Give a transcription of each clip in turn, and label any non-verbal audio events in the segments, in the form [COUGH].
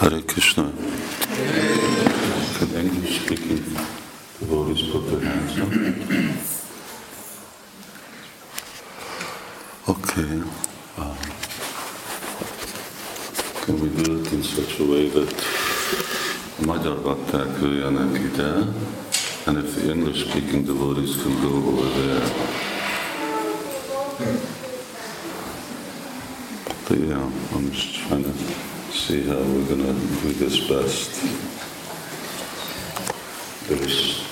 Hare Krishna. Could English speaking devotees put their hands up? Okay. Um, can we do it in such a way that magyar bakták üljenek ide, and if the English speaking devotees can go over there. But yeah, I'm just trying to see how we're going to do this best. There's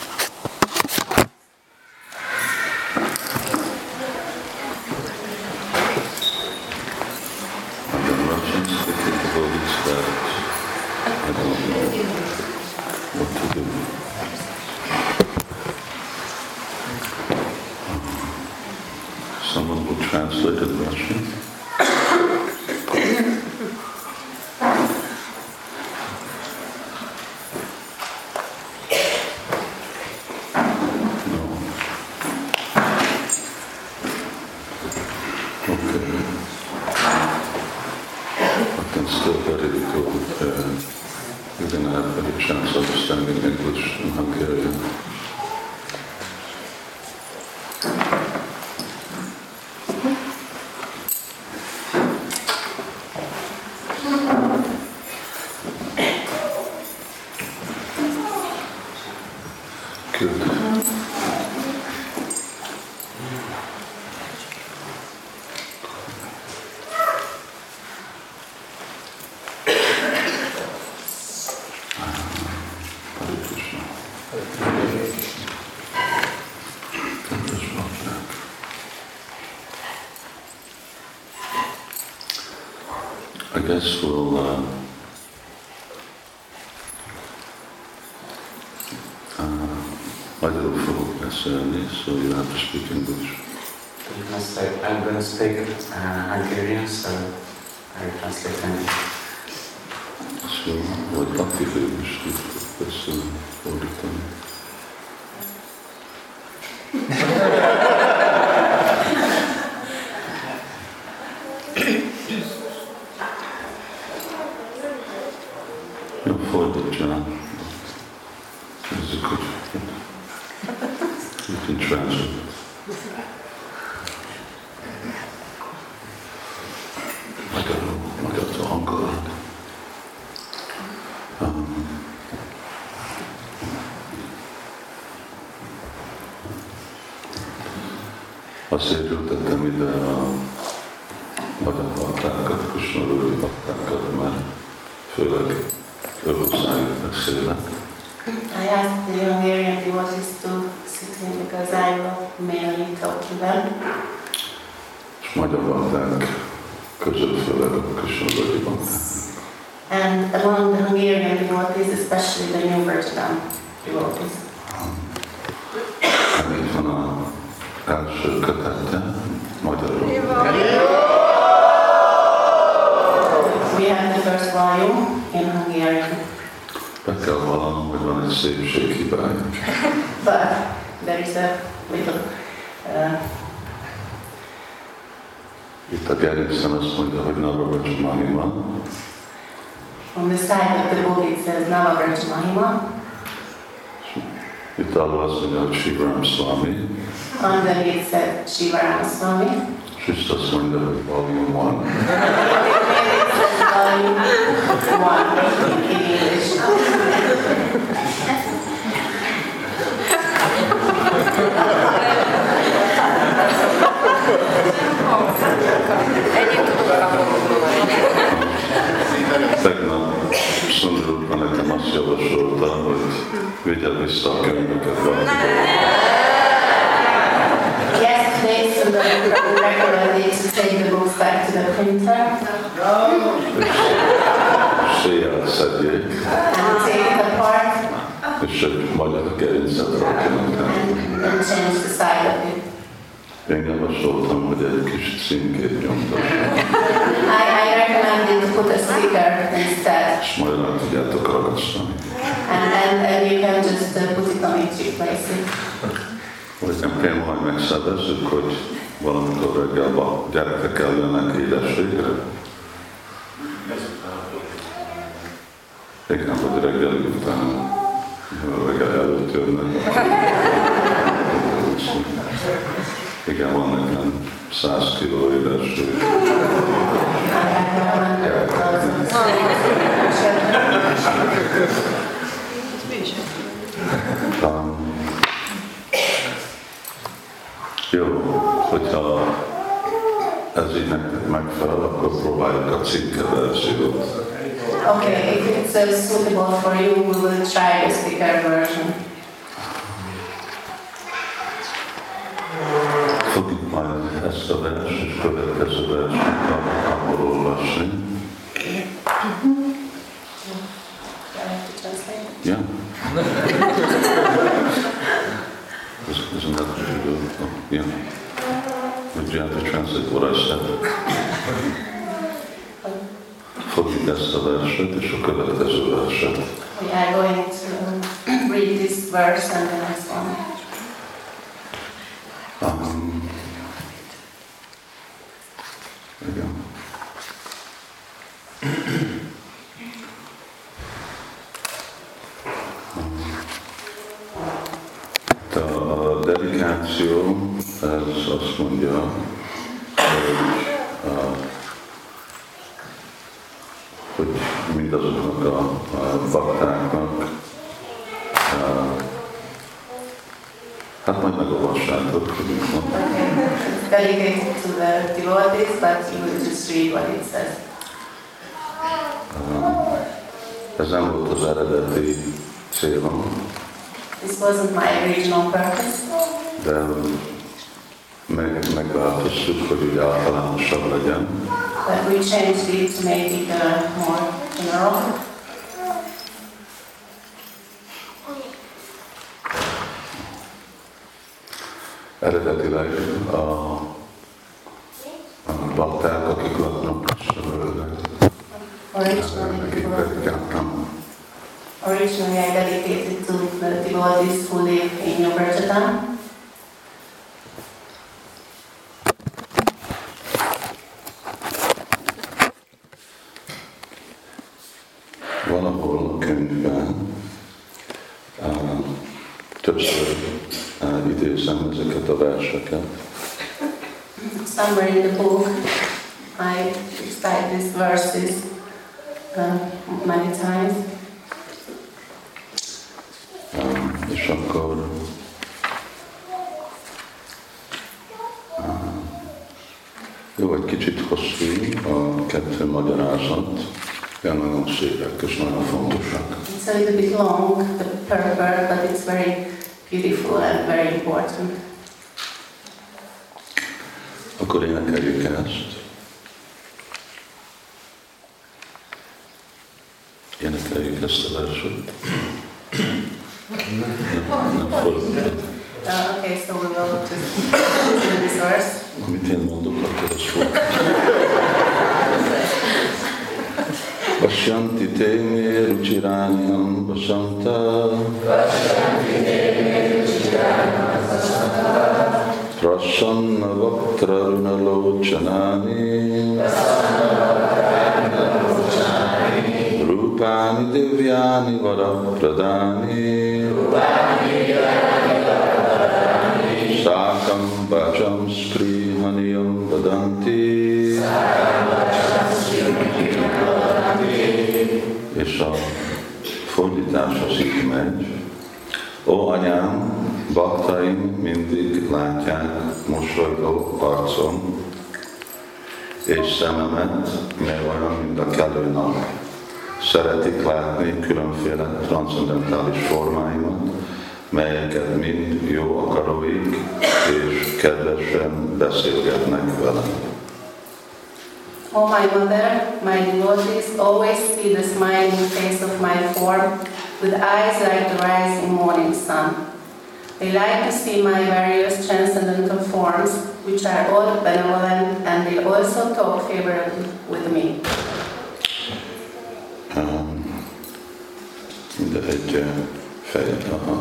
gonna have a chance of understanding English and Hungarian. Good. Hare Krishna. English Bhakti. I guess we'll uh, uh, magyarul fogok beszélni, so you have to speak English. You must say, I'm going to speak uh, Hungarian, so I translate English. So, vagy aki is tud beszélni, fordítani. Jó, fordítsa. Ez a good. You translate. Magyarul, magyarul angolul. Azért ültettem ide a magyar baktákat, Kusmarúri baktákat, mert főleg örökszájuk beszélek. I asked the Hungarian devotees to because I will mainly talk to them. És magyar bakták között főleg a. And among the Hungarian devotees, especially the New Virginum devotees. Itt van a első kötete, magyarul. We have the first volume in Hungarian, Be kell vallanom, hogy van egy szépséghibája. but there is a little uh, Itt a gerincen azt mondja, hogy Navaracs Mahima, on the side of the book it says Navavraj Mahima. itt alul azt mondja, hogy Shivram Swami, Under it says Shiva Ramaswamy. és itt azt mondja, hogy Volume 1. It says volume one in English. Tegnap Szundrúrban nekem azt javasolta, hogy vigye vissza a könyveket valamivel. Yesterday, somebody recommended to take the books back to the printer. Széjjel szedjék, and take it apart és egy magyar gerincet rakjanak. Én javasoltam, hogy egy kis címkét nyomtassak, I, I recommended to put a sticker instead, és majd rá tudjátok ragasztani. and then, then you can just uh, put it on each places. Vagy nem kell majd megszervezzük, hogy valamikor reggel a gyerekek eljönnek édességre. Igen, hogy reggel után, reggel előtt jönnek. Igen, van nekem 100 kiló édes. Um, jó, hogyha ez így nektek megfelel, akkor próbáljuk a cikke. Okay, if it's suitable for you, we will try the speaker version. Hogy, mindazoknak a, a baktáknak, hát majd megolvassátok, hogy mit mond. To the devotees, but you will just read what it says. Ez nem volt az eredeti célom, This wasn't my original purpose, de meg, megváltoztuk, hogy úgy általánosabb legyen. but we changed it to make it uh, more general. Eredetileg a, a bakták, akik laknak Originally, nekik predikáltam. originally I dedicated to the devotees who live in New ezeket a verseket, Somewhere in the book, I recite these verses uh, many times. um, és akkor uh, jó, egy kicsit hosszú a kettő magyarázat, de nagyon szépek és nagyon fontosak. It's a little bit long, the purport, but it's very beautiful and very important. Akkor énekeljük ezt. Énekeljük ezt a verset. Nem, nem fordítva. Uh, okay, so we will just listen to this verse. Amit én mondok, akkor az fog. Vasyanti te me ruchiranyam vasanta Prasanna vaktra प्रसन्नवक्त्ररुणलोचनानि रूपाणि दिव्यानि वरप्रदानि शाकं वशं स्त्रीमनियं वदन्ति Io sono fuori dal suo sito, o andiamo baktaim mindig látják mosolygó arcom, és szememet, mely olyan, mint a kelő nap. Szeretik látni különféle transzendentális formáimat, melyeket mind jó akaróik és kedvesen beszélgetnek velem. Oh, my mother, my devotees always see the smiling face of my form with eyes like the rising morning sun. They like to see my various transcendental forms, which are all benevolent, and they also talk favorably with me. Um, de egy fej,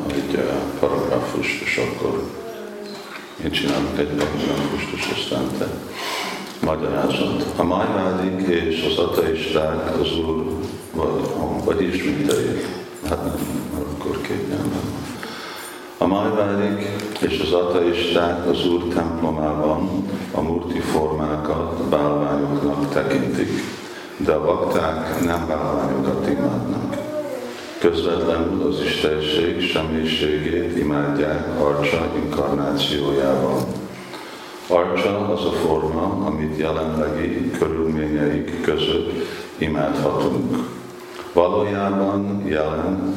egy paragrafust, és akkor én csinálok egy paragrafust, és aztán te magyarázod. A májvádik és az ateisták az Úr vagy, vagy ismételjük. Hát nem, akkor két nyelven. A majvárik és az ateisták az Úr templomában a murti formákat bálványoknak tekintik, de a bakták nem bálványokat imádnak. Közvetlenül az Istenség semmiségét imádják Arcsa inkarnációjában. Arcsa az a forma, amit jelenlegi körülményeik között imádhatunk. Valójában jelen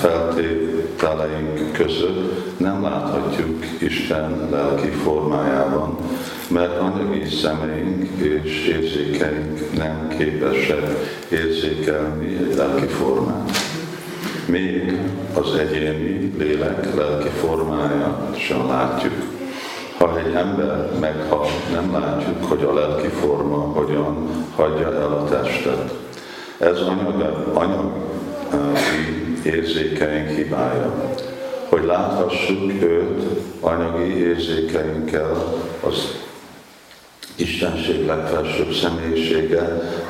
feltételeink között nem láthatjuk Isten lelki formájában, mert anyagi szemeink és érzékeink nem képesek érzékelni egy lelki formát. Még az egyéni lélek lelki formája sem látjuk. Ha egy ember meghal, nem látjuk, hogy a lelki forma hogyan hagyja el a testet. Ez anyag, anyagi érzékeink hibája. Hogy láthassuk őt anyagi érzékeinkkel, az Istenség legfelsőbb személyisége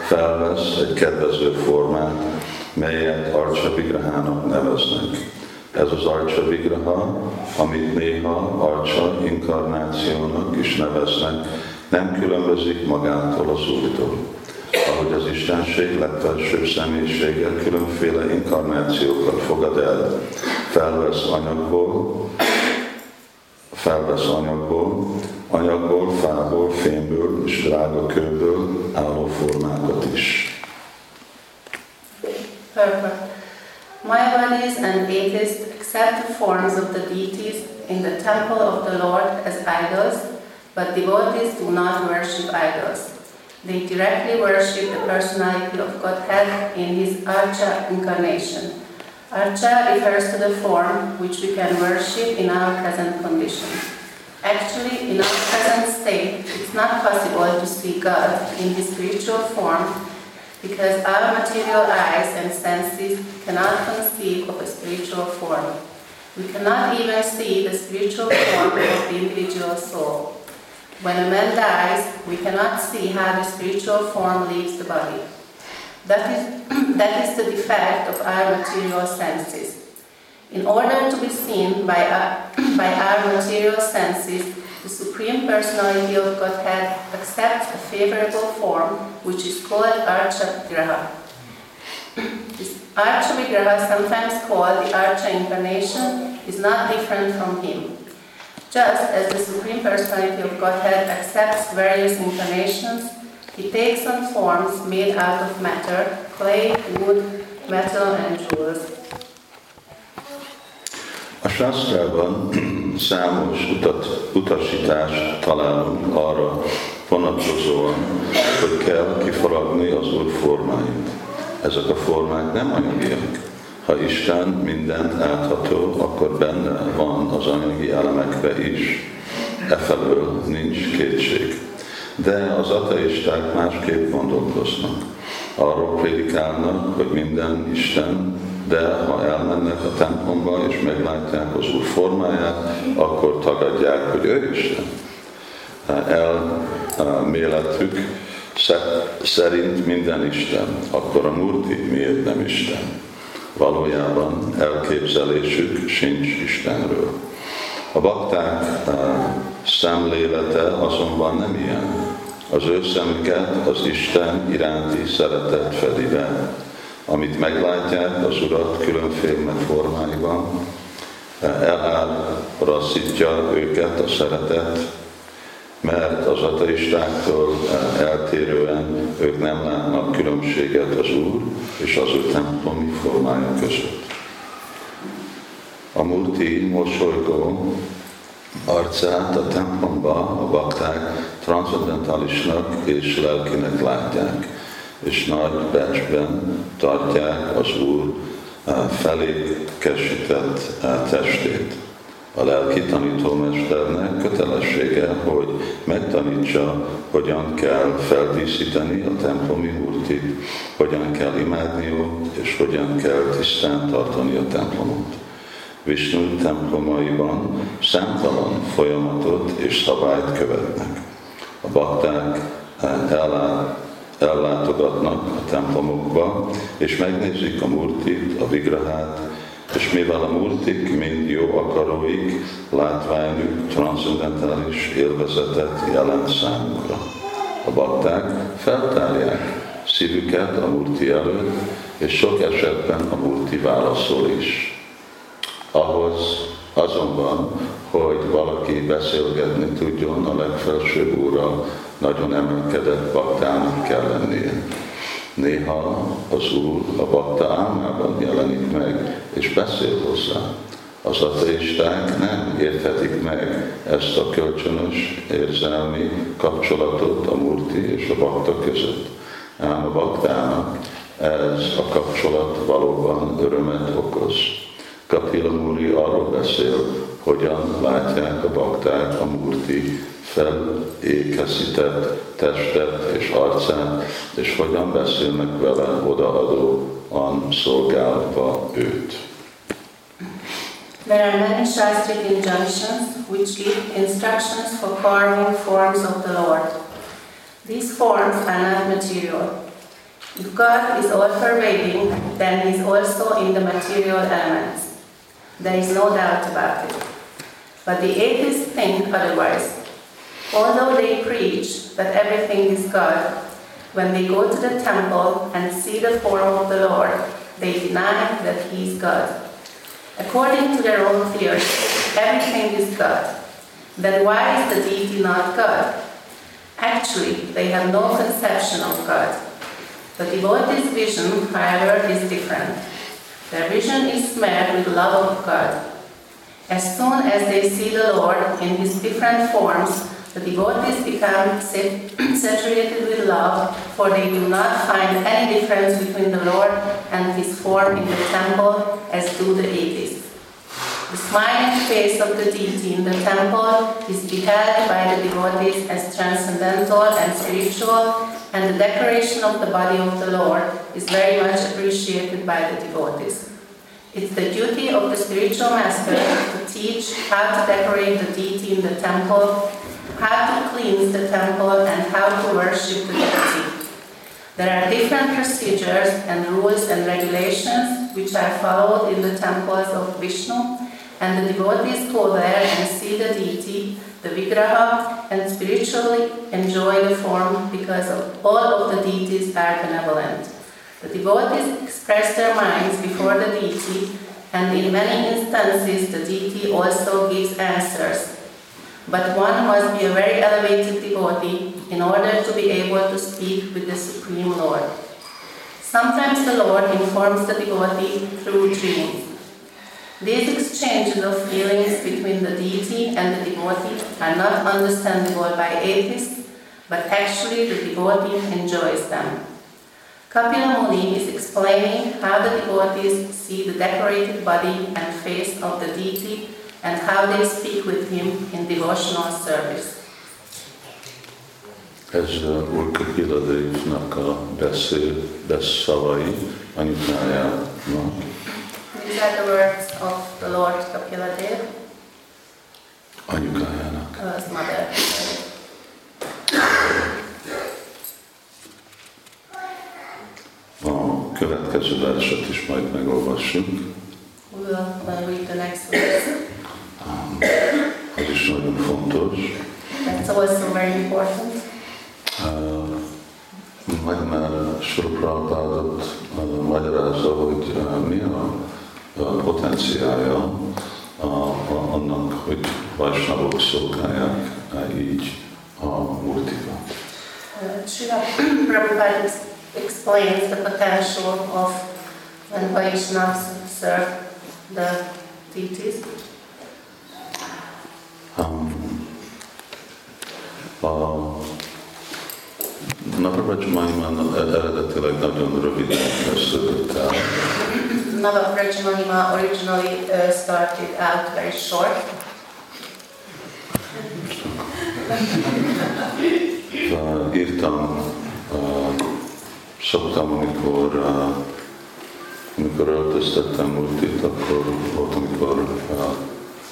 felvesz egy kedvező formát, melyet Arcsa Vigrahának neveznek. Ez az Arcsa Vigraha, amit néha Arcsa inkarnációnak is neveznek, nem különbözik magától az Úrtól ahogy az Istenség legfelsőbb személyisége különféle inkarnációkat fogad el, felvesz anyagból, felvesz anyagból, anyagból, fából, fémből és drága kőből álló formákat is. Perfect. Mayavadis and atheists accept the forms of the deities in the temple of the Lord as idols, but devotees do not worship idols. They directly worship the personality of Godhead in his Archa incarnation. Archa refers to the form which we can worship in our present condition. Actually, in our present state, it's not possible to see God in his spiritual form because our material eyes and senses cannot conceive of a spiritual form. We cannot even see the spiritual form of the individual soul. When a man dies, we cannot see how the spiritual form leaves the body. That is, [CLEARS THROAT] that is the defect of our material senses. In order to be seen by our, [CLEARS THROAT] by our material senses, the Supreme Personality of Godhead accepts a favorable form, which is called Archa Graha. [CLEARS THROAT] This Archa Vigraha, sometimes called the Archa Incarnation, is not different from him. Just as the Supreme Personality of Godhead accepts various incarnations, he takes on forms made out of matter, clay, wood, metal, and jewels. A Sásztrában [CLEARS THROAT] számos utat, utasítást találunk arra vonatkozóan, hogy kell kifaragni az Úr formáit. Ezek a formák nem anyagiak, ha Isten mindent átható, akkor benne van az anyagi elemekbe is. Efelől nincs kétség. De az ateisták másképp gondolkoznak. Arról prédikálnak, hogy minden Isten, de ha elmennek a templomba és meglátják az Úr formáját, akkor tagadják, hogy ő Isten. Elméletük szerint minden Isten, akkor a Murti miért nem Isten? Valójában elképzelésük sincs Istenről. A bakták szemlélete azonban nem ilyen. Az ő szemüket az Isten iránti szeretet fedi be. Amit meglátják az Urat különféle formáiban, eláraszítja őket a szeretet, mert az ateistáktól eltérően ők nem látnak különbséget az Úr és az ő templomi formája között. A multi mosolygó arcát a templomba a bakták transzendentálisnak és lelkinek látják, és nagy becsben tartják az Úr felé kesített testét a lelki tanítómesternek kötelessége, hogy megtanítsa, hogyan kell feldíszíteni a templomi murtit, hogyan kell imádni és hogyan kell tisztán tartani a templomot. Vishnu templomaiban számtalan folyamatot és szabályt követnek. A bakták ellátogatnak a templomokba, és megnézik a murtit, a vigrahát, és mivel a murtik mind jó akaróik, látványuk transzendentális élvezetet jelent számukra. A bakták feltárják szívüket a murti előtt, és sok esetben a murti válaszol is. Ahhoz azonban, hogy valaki beszélgetni tudjon a legfelsőbb úrral, nagyon emelkedett lennie. Néha az Úr a bakta álmában jelenik meg, és beszél hozzá. Az ateisták nem érthetik meg ezt a kölcsönös érzelmi kapcsolatot a murti és a bakta között. Ám a baktának ez a kapcsolat valóban örömet okoz. Kapila Muri arról beszél, hogyan látják a bakták a murti felékeszített testet és arcát, és hogyan beszélnek vele odaadóan szolgálva őt. There are many Shastric injunctions which give instructions for carving forms of the Lord. These forms are not material. If God is all pervading, then He is also in the material elements. There is no doubt about it. But the atheists think otherwise. Although they preach that everything is God, when they go to the temple and see the form of the Lord, they deny that He is God. According to their own theory, everything is God. Then why is the deity not God? Actually, they have no conception of God. The devotee's vision, however, is different. Their vision is smeared with love of God. As soon as they see the Lord in his different forms, the devotees become [CLEARS THROAT] saturated with love, for they do not find any difference between the Lord and his form in the temple as do the atheists. The smiling face of the deity in the temple is beheld by the devotees as transcendental and spiritual, and the decoration of the body of the Lord is very much appreciated by the devotees. It's the duty of the spiritual master to teach how to decorate the deity in the temple, how to cleanse the temple, and how to worship the deity. There are different procedures and rules and regulations which are followed in the temples of Vishnu and the devotees go there and see the deity, the Vigraha, and spiritually enjoy the form because all of the deities are benevolent. The devotees express their minds before the deity, and in many instances the deity also gives answers. But one must be a very elevated devotee in order to be able to speak with the Supreme Lord. Sometimes the Lord informs the devotee through dreams. These exchanges of feelings between the deity and the devotee are not understandable by atheists, but actually the devotee enjoys them. Kapila Muni is explaining how the devotees see the decorated body and face of the deity and how they speak with him in devotional service. Ez uh, Úr Kapila Devnak a beszél, beszavai anyukájának. These are the words of the Lord Kapila Dev, anyukájának. his mother. Következő verset is majd uh, read the next verse. Az is nagyon fontos. That's also very important. Uh, Meg már uh, magyarázza, hogy uh, mi a, a potenciája a, a, annak, hogy Vajsnavok szolgálják uh, így a murtikat. Uh, Srila Prabhupada ex- explains the potential of when Vaishnavas serve the deities. Um, a Navaraja Mahimán eredetileg nagyon röviden kezdődött el, originally uh, started out very short. Uh, írtam, uh, szoktam, amikor, amikor öltöztettem multit, akkor volt, amikor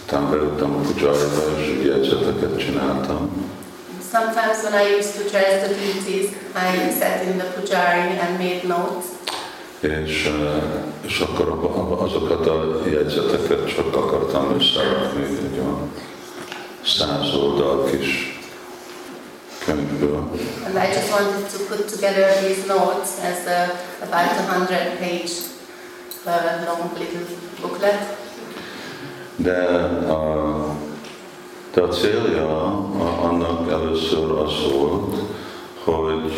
utána beültem a kucsajba, és jegyzeteket csináltam. Sometimes when I used to dress the deities, I sat in the pujari and made notes. és, és akkor azokat a jegyzeteket csak akartam összerakni egy olyan száz oldal kis könyvből. And I just wanted to put together these notes as a, about a hundred page uh, long little booklet. De de a célja annak először az volt, hogy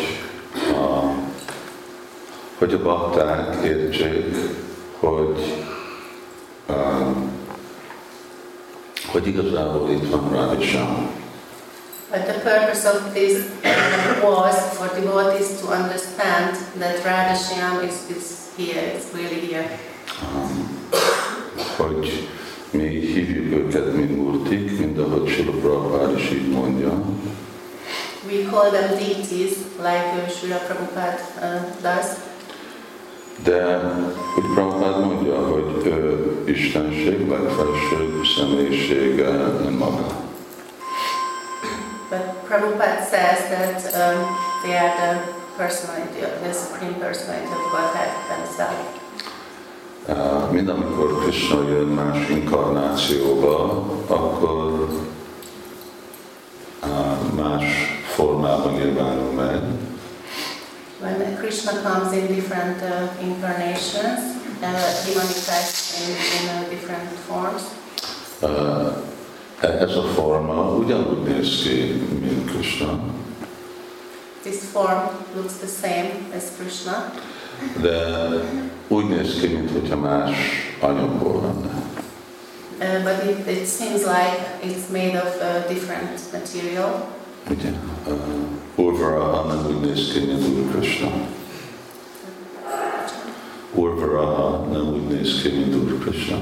a, hogy a bakták értsék, hogy, a, hogy igazából itt van Radha But the purpose of this was for devotees to understand that Radha is, is here, is really here. Hogy mi hívjuk őket, mint murtik, mint ahogy Sila Prabhupád is így mondja, We call them deities, like uh, Srila Prabhupada uh, does. de úgy Prabhupád mondja, hogy ő Istenség, legfelsőbb személyisége önmaga. Prabhupada says that um, they are the personality, of the supreme personality of Godhead themselves. Uh, Mind amikor Krishna jön más inkarnációba, akkor uh, más formában nyilvánul meg, When Krishna comes in different uh, incarnations, uh, he manifests in, in uh, different forms. Uh, ez a forma ugyanúgy néz ki, mint Krishna, This form looks the same as Krishna, de úgy néz ki, mintha más anyagból lenne. uh, but it, it seems like it's made of uh, different material. Ugye? Uh, Urvaraha nem úgy néz ki, mint Úr Krishna. Urvaraha nem úgy néz ki, mint Úr Krishna.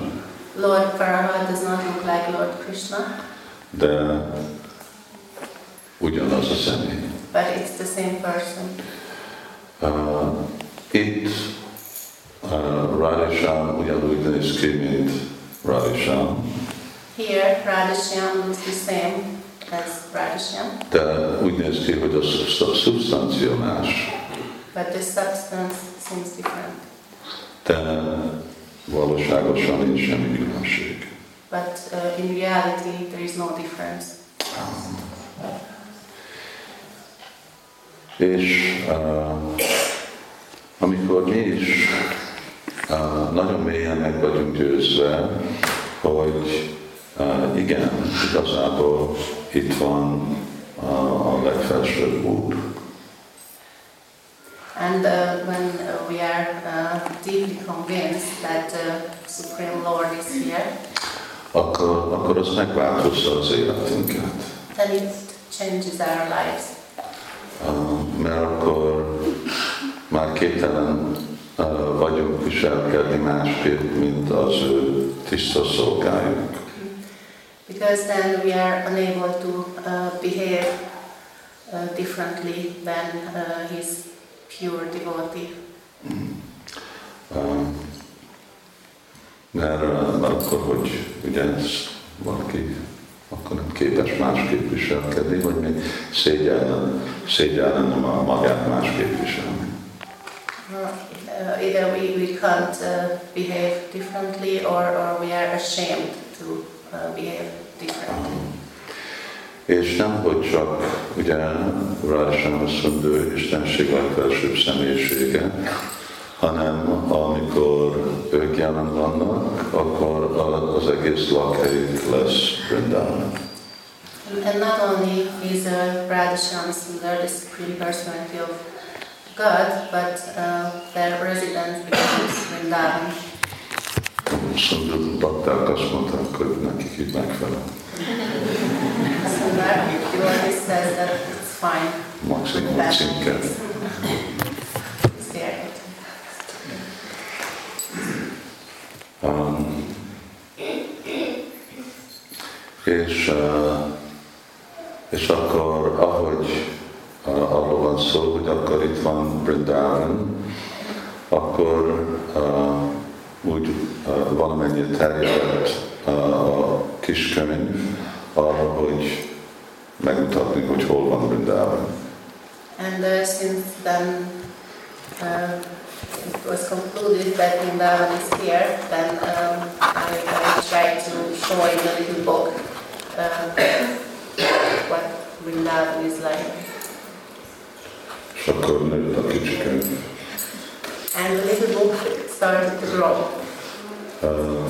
Lord Varaha does not look like Lord Krishna, De ugyanaz a személy. but it's the same person. Uh, itt uh, Radhisham ugyanúgy néz ki, mint Radhisham, Here, Radhashyam looks the same as Radhashyam, de úgy néz ki, hogy a szubstancia más. but the substance seems different. De valóságosan nincs semmi különbség. But uh, in reality, there is no difference. És uh, amikor mi is uh, nagyon mélyen meg vagyunk győzve, hogy uh, igen, igazából itt van uh, a legfelsőbb Úr, And uh, when uh, we are uh, deeply convinced that the Supreme Lord is here, akkor, akkor az megváltozza az életünket. then it changes our lives. Uh, mert akkor már képtelen uh, vagyunk viselkedni másképp, mint az ő tiszta szolgájuk. Because then we are unable to uh, behave uh, differently than uh, his pure devotee. Uh, mert, akkor, hogy ugye valaki akkor nem képes másképp viselkedni, vagy még szégyellen, szégyellen magát másképp viselni. Uh, either we, we can't uh, behave differently or, or we are ashamed to uh, behave differently. És nem, hogy csak ugye Rájsán azt mondja, Istenség legfelsőbb személyisége, hanem amikor ők jelen vannak, akkor az egész lakhelyük lesz Vrindavan. And not only is uh, Radha the supreme personality of God, but uh, their residence becomes Vrindavan. Szundar bakták azt mondták, hogy nekik így megfelel. [LAUGHS] Címke. is there. Um, és, uh, és akkor, ahogy uh, arról van szó, hogy akkor itt van Brindavan, akkor uh, úgy uh, valamennyire terjedett uh, a kis könyv arra, hogy megmutatni, hogy hol van Brindában. And uh, since then uh, it was concluded that Vrindavan is here, then um, I, I tried to show in a little book uh, [COUGHS] what Vrindavan is like. És akkor nőtt a kicsi könyv. And the little book started to grow. Uh,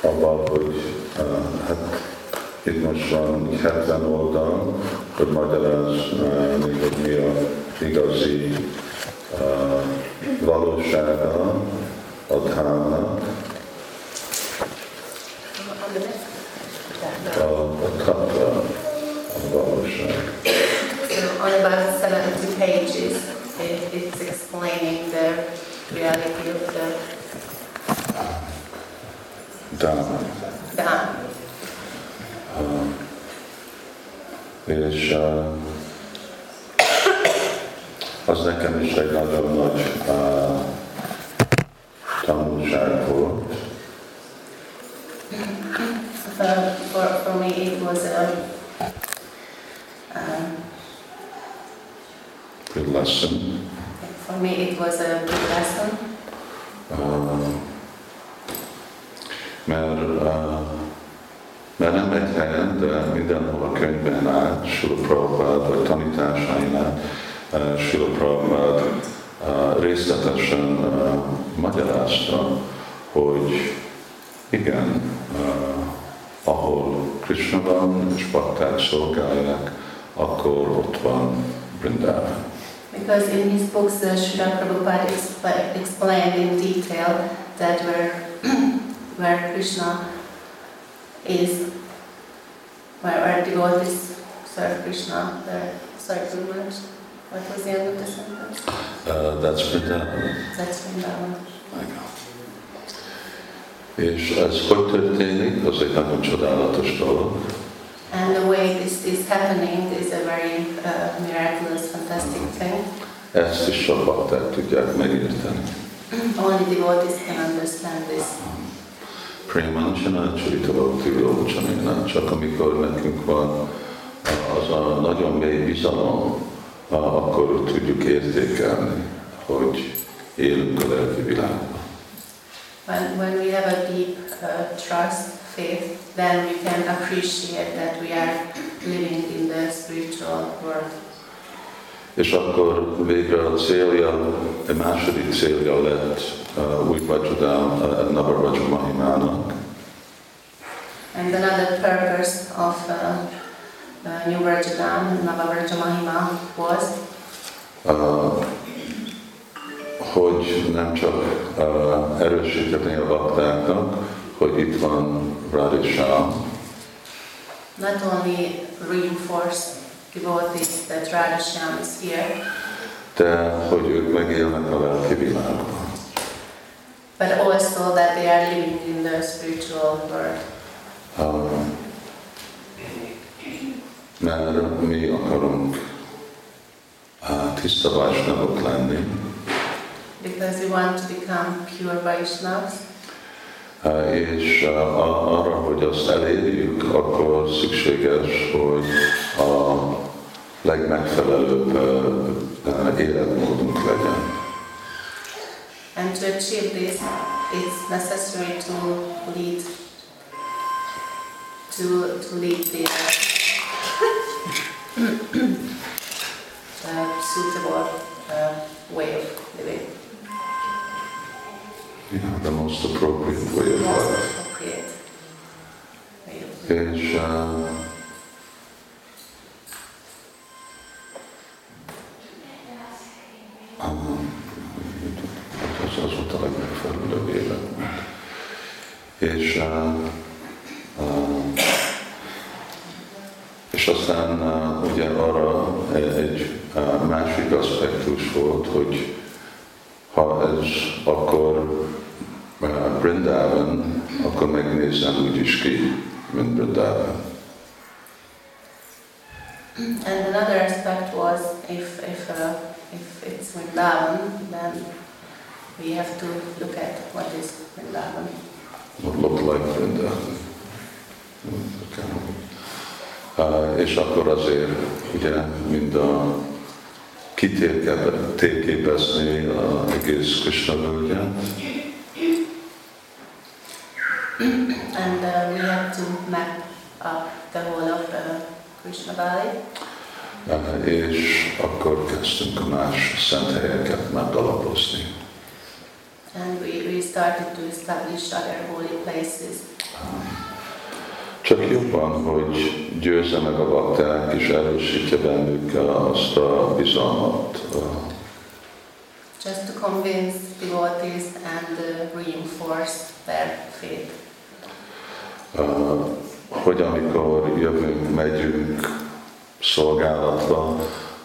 abban, hogy uh, hát itt most van 70 oldal, hogy magyarázni, hogy mi a igazi uh, valósága a dhámnak, a, a tattva, a valóság. So on about 70 pages, it, it's explaining the reality of the Dháma. És az nekem is egy nagyon nagy tanulság volt, Uh, for, for me, it was a, um, good lesson. for me, it was a good lesson magyarázta, hogy igen, uh, ahol Krishna van és bakták szolgálják, akkor ott van Vrindavan. because in his books, uh, Srila Prabhupada expl- explained in detail that where, [CLEARS THROAT] where Krishna is, where, where devotees serve Krishna, there, sorry, much. What was the end of the sentence? Uh, that's Vrindavan. That's Vrindavan. És ez hogy történik? Az egy nagyon csodálatos dolog. And the way this is happening is a very uh, miraculous, fantastic thing. Ezt is csak bakták tudják megérteni. [CLEARS THROAT] Only devotees can understand this. Prémancsana, Csurita Bhakti Vilocsanina, csak amikor nekünk van az a nagyon mély bizalom, akkor tudjuk értékelni, hogy élünk a lelki világban. When, when we have a deep uh, trust, faith, then we can appreciate that we are living in the spiritual world. És akkor végre a célja, a második célja lett uh, új Vajradám, uh, Navaraja Mahimának, And another purpose of uh, uh, New Vrajadam, Navavrja Mahima was uh, hogy nem csak uh, erősíteni a baktáknak, hogy itt van Radisham, not only reinforce devotees that Radhashyam is here, de hogy ők megélnek a lelki világban. but also that they are living in the spiritual world. Uh, mert mi akarunk uh, tiszta lenni, Because we want to become pure Vaishnavas. uh, és uh, arra, hogy azt elérjük, akkor szükséges, hogy a legmegfelelőbb uh, uh, életmódunk legyen. And to achieve this, it's necessary to lead to to lead the uh, [COUGHS] suitable uh, way of living, Yeah, the most appropriate way of life. És uh, az, az volt a legmegfelelőbb életmód. És, uh, uh, és aztán uh, ugye arra egy uh, másik aspektus volt, hogy ha ez akkor Brindavan, akkor megnézem úgy is ki, mint Brindavan. And another aspect was if if uh, if it's Vrindavan, then we have to look at what is Vrindavan. What looked like Brindavan. Okay. Uh, és akkor azért ugye mind a kitérkép- térképezni az egész Krishna völgyet, And uh, we have to map up the whole of uh, Krishna Valley. uh, és akkor kezdtünk más szent helyeket megalapozni. And we, we started to establish other holy places. Csak jobban, hogy győzze meg a bakták, és erősítje bennük azt a bizalmat, uh, Just to convince devotees and uh, reinforce their faith. Hogy amikor jövünk, megyünk szolgálatra,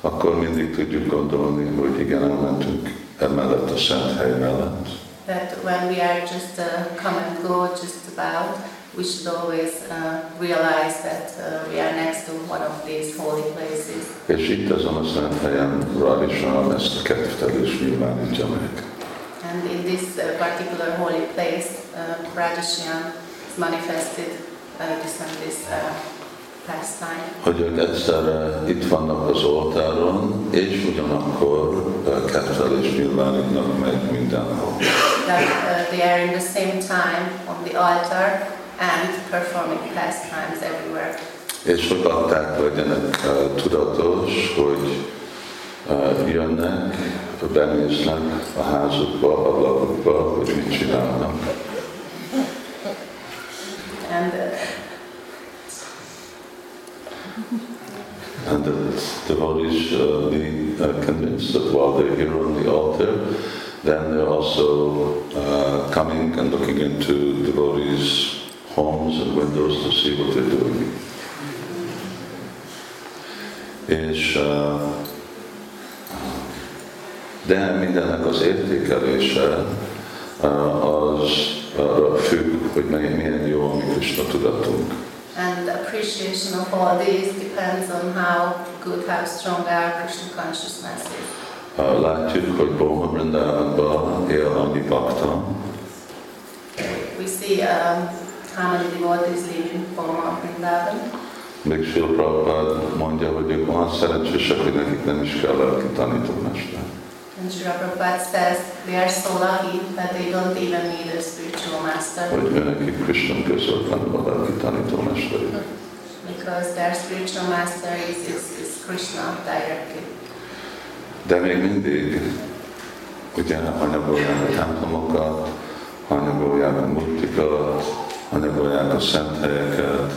akkor mindig tudjuk gondolni, hogy igen, elmentünk emellett a szent hely mellett. That when we are just uh, come and go, just about, we should always uh, realize that uh, we are next to one of these holy places. És itt ezen a szent helyen Radishan ezt a kedvtelést nyilvánítja meg. And in this uh, particular holy place, uh, Radhashyan is manifested uh, this this uh. Hogy ők egyszerre itt vannak az oltáron, és ugyanakkor uh, kedvtelést nyilvánítnak meg mindenhol. That uh, they are in the same time on the altar and performing pastimes everywhere. És hogy adták legyenek uh, tudatos, hogy uh, jönnek, benéznek a házukba, ablakukba, hogy mit csinálnak. And uh, And the devotees uh, be uh, convinced that while they're here on the altar, then they're also uh, coming and looking into devotees' homes and windows to see what they're doing. És de mindennek az értékelése az arra függ, hogy milyen jó a mi Krishna tudatunk. and appreciation of all these depends on how good, how strong our Krishna consciousness is. Látjuk, hogy Boma Brindában él annyi bakta, We see um, how many devotees live in Burma, Vrindavan. még Sri Prabhupád mondja, hogy ők olyan szerencsések, hogy nekik nem is kell lelki tanítómester. And Srila Prabhupada says they are so lucky that they don't even need a spiritual master Hogy ő nekik Krishna közvetlenül a lelki tanítómesteri. because their spiritual master is, is, is Krishna directly. De még mindig ugye anyagolják a templomokat, anyagolják a murtikat, anyagolják a szent helyeket,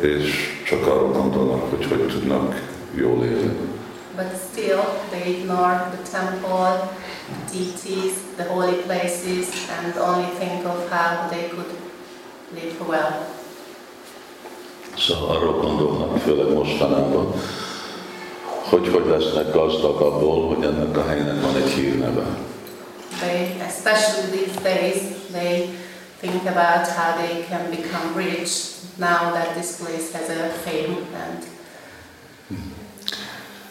és csak arra gondolnak, hogy hogy tudnak jól élni. But still, they ignore the temple, the deities, the holy places, and only think of how they could live well. Szóval arról gondolnak, főleg mostanában, hogy hogy lesznek gazdag abból, hogy ennek a helynek van egy hírneve. They, especially these days, they think about how they can become rich now that this place has a fame and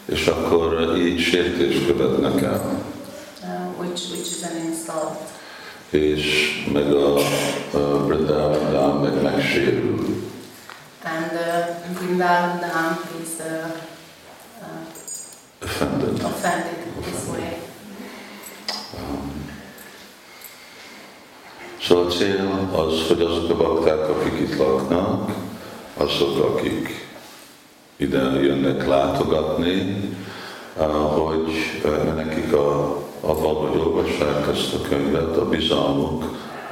És akkor így sértést követnek el, uh, which which is an insult. és meg a, a Brindavandán meg megsérül. And uh, Vrindavan Dham is uh, uh, Offended. offended this way. Szóval a cél az, hogy azok a bakták, akik itt laknak, azok, akik ide jönnek látogatni, eh, hogy eh, nekik a, avval, hogy olvassák ezt a könyvet, a bizalmuk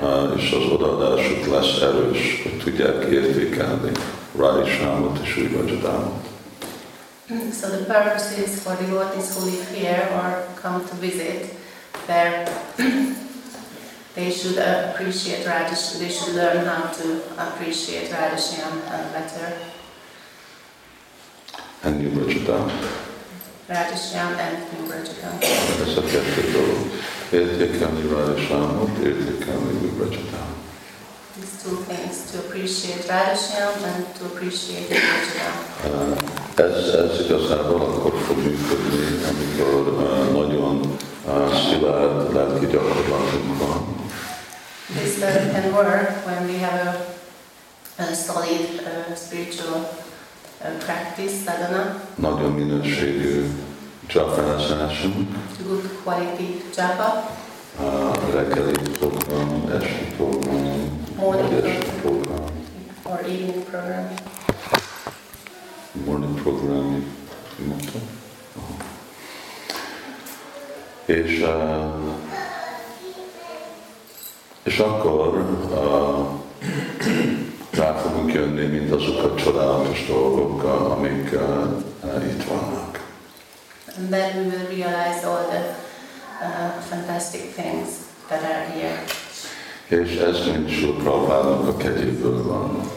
eh, és az odaadásuk lesz erős, hogy tudják értékelni Radhishámot és új Vajadámot. So the purpose is for devotees who live here or come to visit there. [CLEARS THROAT] they should appreciate Radish. They should learn how to appreciate Radhishyam uh, better. And New Vajadám. Radhishyam and Nimrajikam. Ez a kettő dolog. Értékelni Radhishámot, értékelni új Vajadámot. These two things, to appreciate Radhishyam and to appreciate Nimrajikam. Ez, ez igazából akkor fog működni, amikor uh, nagyon uh, szilárd lelki gyakorlatunk van. This uh, can work when we have a, a solid uh, spiritual uh, practice sadhana, nagyon minőségű csapázásunk, good quality japa, a reggeli program, esti program, Morning esti program, or evening program. morning program, mondtam? És, és akkor uh, rá fogunk jönni, mint azok a csodálatos dolgok, amik uh, uh, itt vannak. And then we will realize all the uh, fantastic things that are here. És ez mind Sri Prabhupádnak a kegyéből van.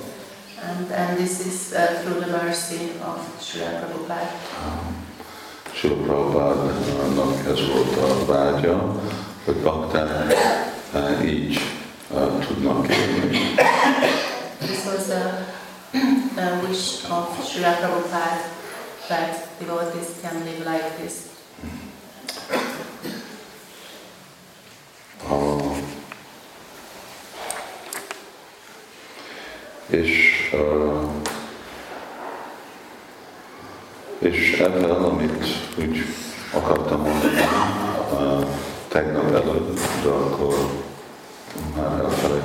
And, and this is uh, through the mercy of Srila Prabhupada. Sri Prabhupádnak ez volt a vágya, hogy bakták így uh, tudnak élni. This was a, a wish of Srila Prabhupada that devotees can live like this. A, és, uh, és ebben, amit úgy akartam mondani uh, tegnap előtt, de akkor már elfelejtettem.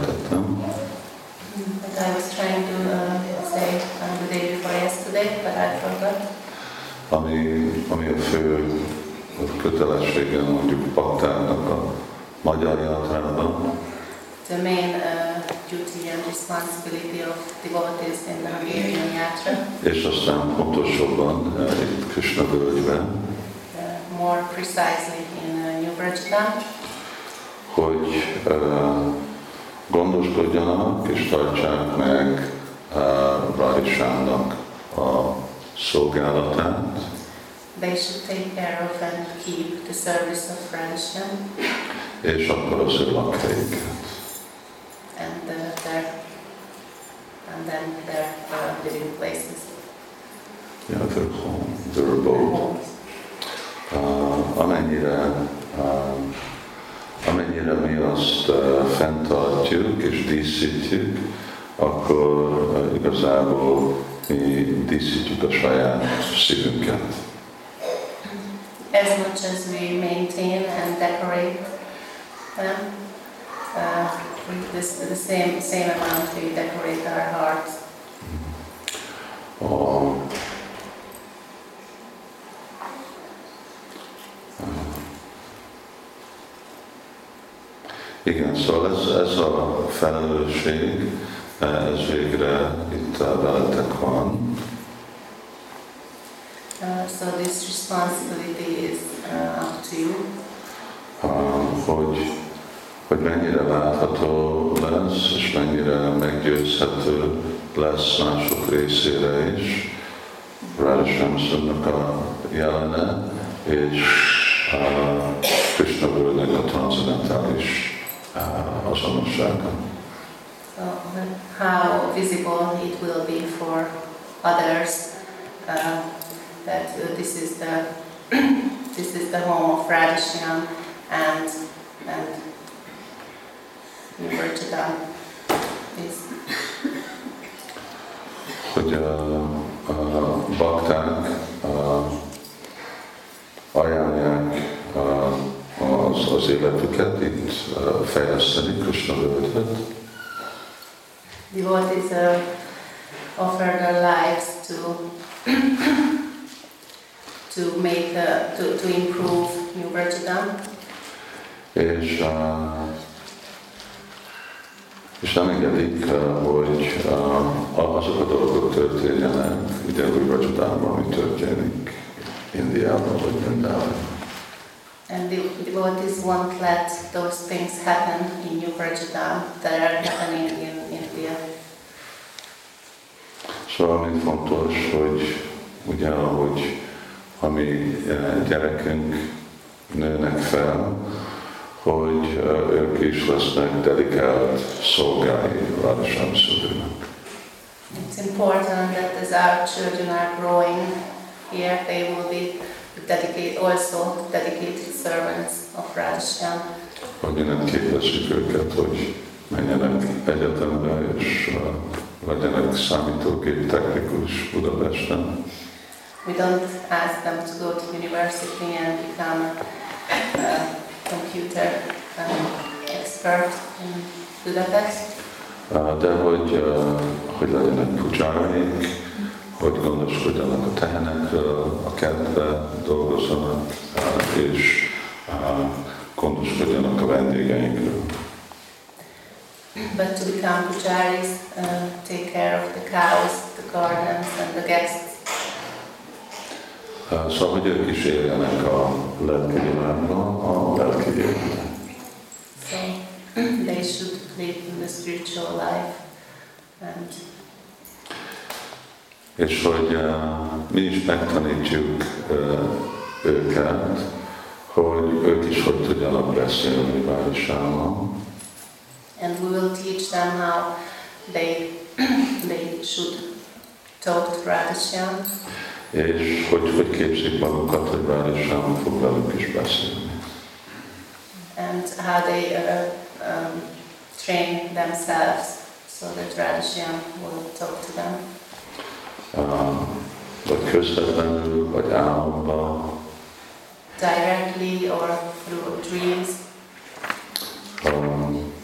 Ami, ami a fő kötelessége mondjuk baktának a magyar játrában, The main uh, duty and responsibility of devotees in the Hungarian Yatra, és aztán pontosabban eh, itt Krishna völgyben, uh, more precisely in uh, New Brajadam, hogy uh, gondoskodjanak és tartsák meg uh, Radhishának a szolgálatát, they should take care of and keep the service of Radhisham és akkor az ő lakhelyüket. and uh, their and then their uh, living places, Yeah, their home, their abode. Uh, amennyire, uh, amennyire mi azt uh, fenntartjuk és díszítjük, akkor uh, igazából mi díszítjük a saját szívünket. As much as we maintain and decorate them, uh, with this, the same same amount we decorate our hearts. A, igen, szóval ez, ez a felelősség, ez végre itt veletek van, Uh, so this responsibility is uh, up to you. uh, hogy, hogy mennyire látható lesz, és mennyire meggyőzhető lesz mások részére is Radhashamsunnak a jelene, és uh, Krishna a transzendentális uh, azonossága. So uh, how visible it will be for others uh, that uh, this is the [CLEARS THROAT] this is the home of Radhisham and and Virchadam is hogy a, a bakták a, ajánlják a, az, az életüket itt a, fejleszteni Krishna devotees uh, offer their lives to [COUGHS] to make uh, to, to improve New Virchadam és, uh, és nem engedik, uh, hogy uh, azok a dolgok történjenek, ugye új Rajadában, ami történik Indiában vagy Brindában. And the devotees won't let those things happen in New Virchadam that are happening in. Szóval ami fontos, hogy ugye ahogy a mi gyerekünk nőnek fel, hogy ők is lesznek dedikált szolgái Radhasam Szudőnek. It's important that as our children are growing here, they will be dedicate, also dedicated servants of Radhasham. Hogy innen képezzük őket, hogy menjenek egyetemre, és legyenek számítógép technikus Budapesten. We don't ask them to go to university and become a computer um, expert in Budapest, de hogy, hogy legyenek pujáraik, hogy gondoskodjanak a tehenekről, a kertbe dolgozzanak, és gondoskodjanak a vendégeinkről. But to become pujaris, uh, take care of the cows, the gardens, and the guests. Uh, Szóval, hogy ők is éljenek a lelki világban, a lelki életet. So they should live in the spiritual life and És hogy uh, mi is megtanítjuk uh, őket, hogy ők is hogy tudjanak beszélni Városával, and we will teach them how they [CLEARS THROAT] they should talk to Radhashyam és hogy hogy képzik magukat, hogy Városával fog velük is beszélni. and how they uh, um, train themselves so that Radhashyam will talk to them, Uh, vagy közvetlenül, vagy álomban, directly or through dreams, uh,